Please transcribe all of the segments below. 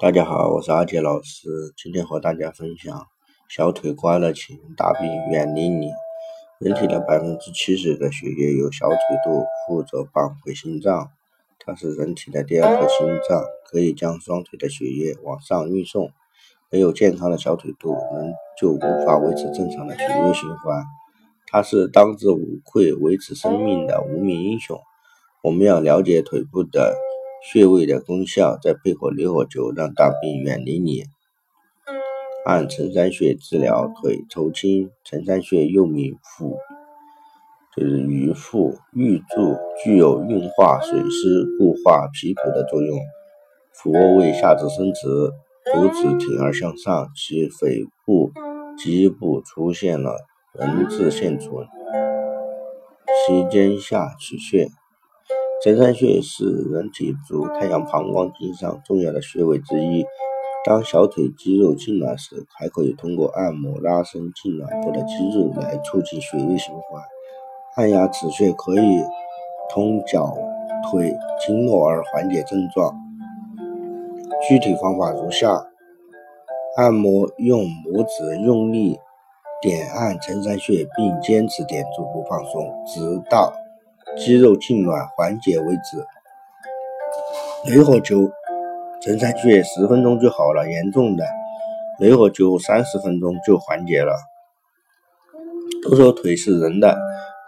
大家好，我是阿杰老师，今天和大家分享小腿刮了请大病远离你。人体的百分之七十的血液由小腿肚负责绑回心脏，它是人体的第二颗心脏，可以将双腿的血液往上运送。没有健康的小腿肚，人就无法维持正常的血液循环。它是当之无愧维持生命的无名英雄。我们要了解腿部的。穴位的功效，再配合牛火灸，让大病远离你。按承山穴治疗腿抽筋。承山穴又名腹，就是鱼腹玉柱，具有运化水湿、固化皮肤的作用。俯卧位下肢伸直，肚子挺而向上，其肺部、基部出现了人字线存，其肩下取穴。承山穴是人体足太阳膀胱经上重要的穴位之一。当小腿肌肉痉挛时，还可以通过按摩拉伸痉挛部的肌肉来促进血液循环。按压此穴可以通脚腿经络而缓解症状。具体方法如下：按摩用拇指用力点按承山穴，并坚持点住不放松，直到。肌肉痉挛缓解为止。雷火灸，承山穴十分钟就好了，严重的雷火灸三十分钟就缓解了。都说腿是人的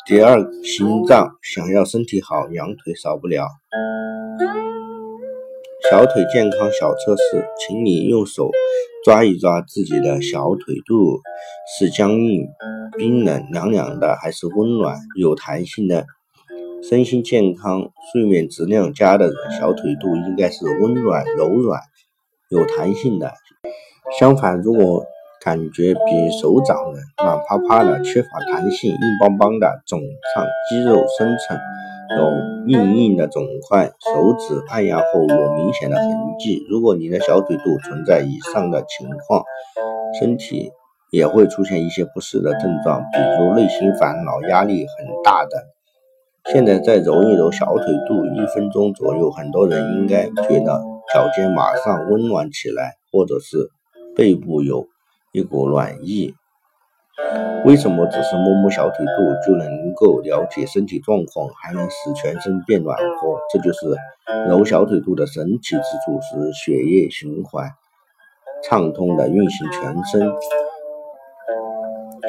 第二心脏，想要身体好，羊腿少不了。小腿健康小测试，请你用手抓一抓自己的小腿肚，是僵硬、冰冷、凉凉的，还是温暖、有弹性的？身心健康、睡眠质量佳的人，小腿肚应该是温暖、柔软、有弹性的。相反，如果感觉比手掌的软趴趴的、缺乏弹性、硬邦邦的、肿胀、肌肉深层有硬硬的肿块，手指按压后有明显的痕迹。如果你的小腿肚存在以上的情况，身体也会出现一些不适的症状，比如内心烦恼、压力很大的。现在再揉一揉小腿肚，一分钟左右，很多人应该觉得脚尖马上温暖起来，或者是背部有一股暖意。为什么只是摸摸小腿肚就能够了解身体状况，还能使全身变暖和？这就是揉小腿肚的神奇之处，使血液循环畅通的运行全身。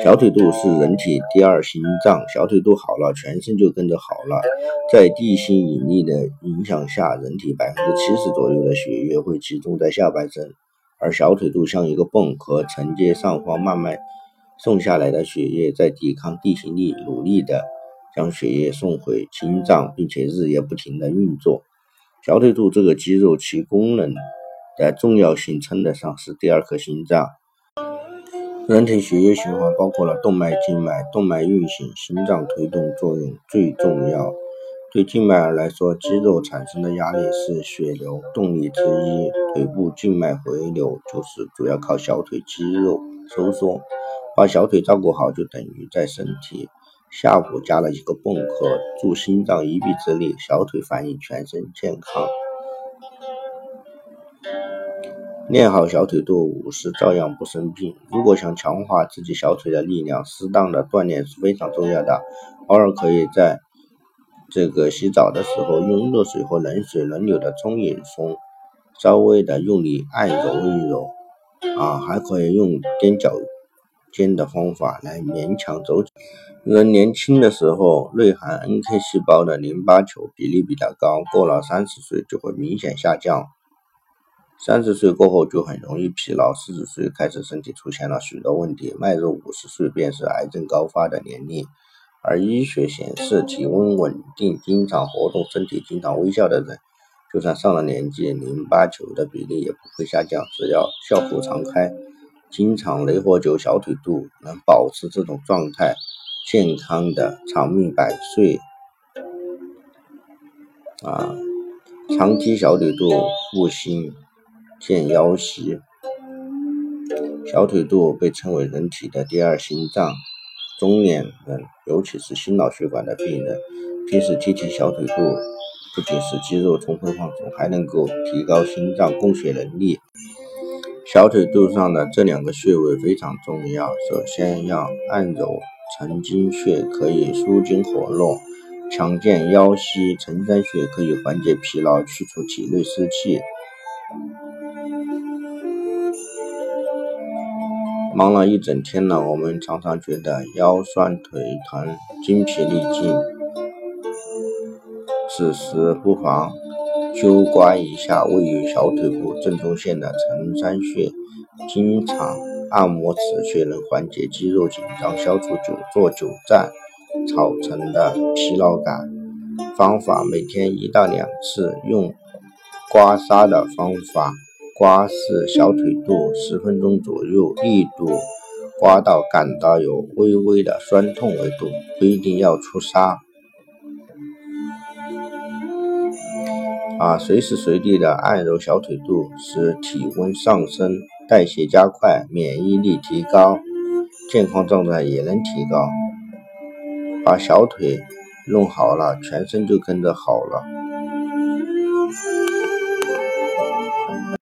小腿肚是人体第二心脏，小腿肚好了，全身就跟着好了。在地心引力的影响下，人体百分之七十左右的血液会集中在下半身，而小腿肚像一个泵，可承接上方慢慢送下来的血液，在抵抗地心力，努力的将血液送回心脏，并且日夜不停的运作。小腿肚这个肌肉，其功能的重要性称得上是第二颗心脏。人体血液循环包括了动脉、静脉，动脉运行，心脏推动作用最重要。对静脉来说，肌肉产生的压力是血流动力之一。腿部静脉回流就是主要靠小腿肌肉收缩。把小腿照顾好，就等于在身体下部加了一个泵，可助心脏一臂之力。小腿反映全身健康。练好小腿肚，五十照样不生病。如果想强化自己小腿的力量，适当的锻炼是非常重要的。偶尔可以在这个洗澡的时候，用热水和冷水轮流的冲一冲，稍微的用力按揉一揉，啊，还可以用踮脚尖的方法来勉强走。人年轻的时候，内含 NK 细胞的淋巴球比例比较高，过了三十岁就会明显下降。三十岁过后就很容易疲劳，四十岁开始身体出现了许多问题，迈入五十岁便是癌症高发的年龄。而医学显示，体温稳定、经常活动、身体经常微笑的人，就算上了年纪，淋巴球的比例也不会下降。只要笑口常开，经常雷火灸小腿肚，能保持这种状态，健康的长命百岁。啊，长期小腿肚复兴。健腰膝，小腿肚被称为人体的第二心脏。中年人，尤其是心脑血管的病人，平时踢踢小腿肚，不仅使肌肉充分放松，还能够提高心脏供血能力。小腿肚上的这两个穴位非常重要，首先要按揉承经穴，可以舒筋活络，强健腰膝；承山穴可以缓解疲劳，去除体内湿气。忙了一整天了，我们常常觉得腰酸腿疼、筋疲力尽，此时不妨灸刮一下位于小腿部正中线的承山穴，经常按摩此穴能缓解肌肉紧张，消除久坐久站造成的疲劳感。方法每天一到两次，用刮痧的方法。刮拭小腿肚十分钟左右，力度刮到感到有微微的酸痛为度，不一定要出痧。啊，随时随地的按揉小腿肚，使体温上升，代谢加快，免疫力提高，健康状态也能提高。把小腿弄好了，全身就跟着好了。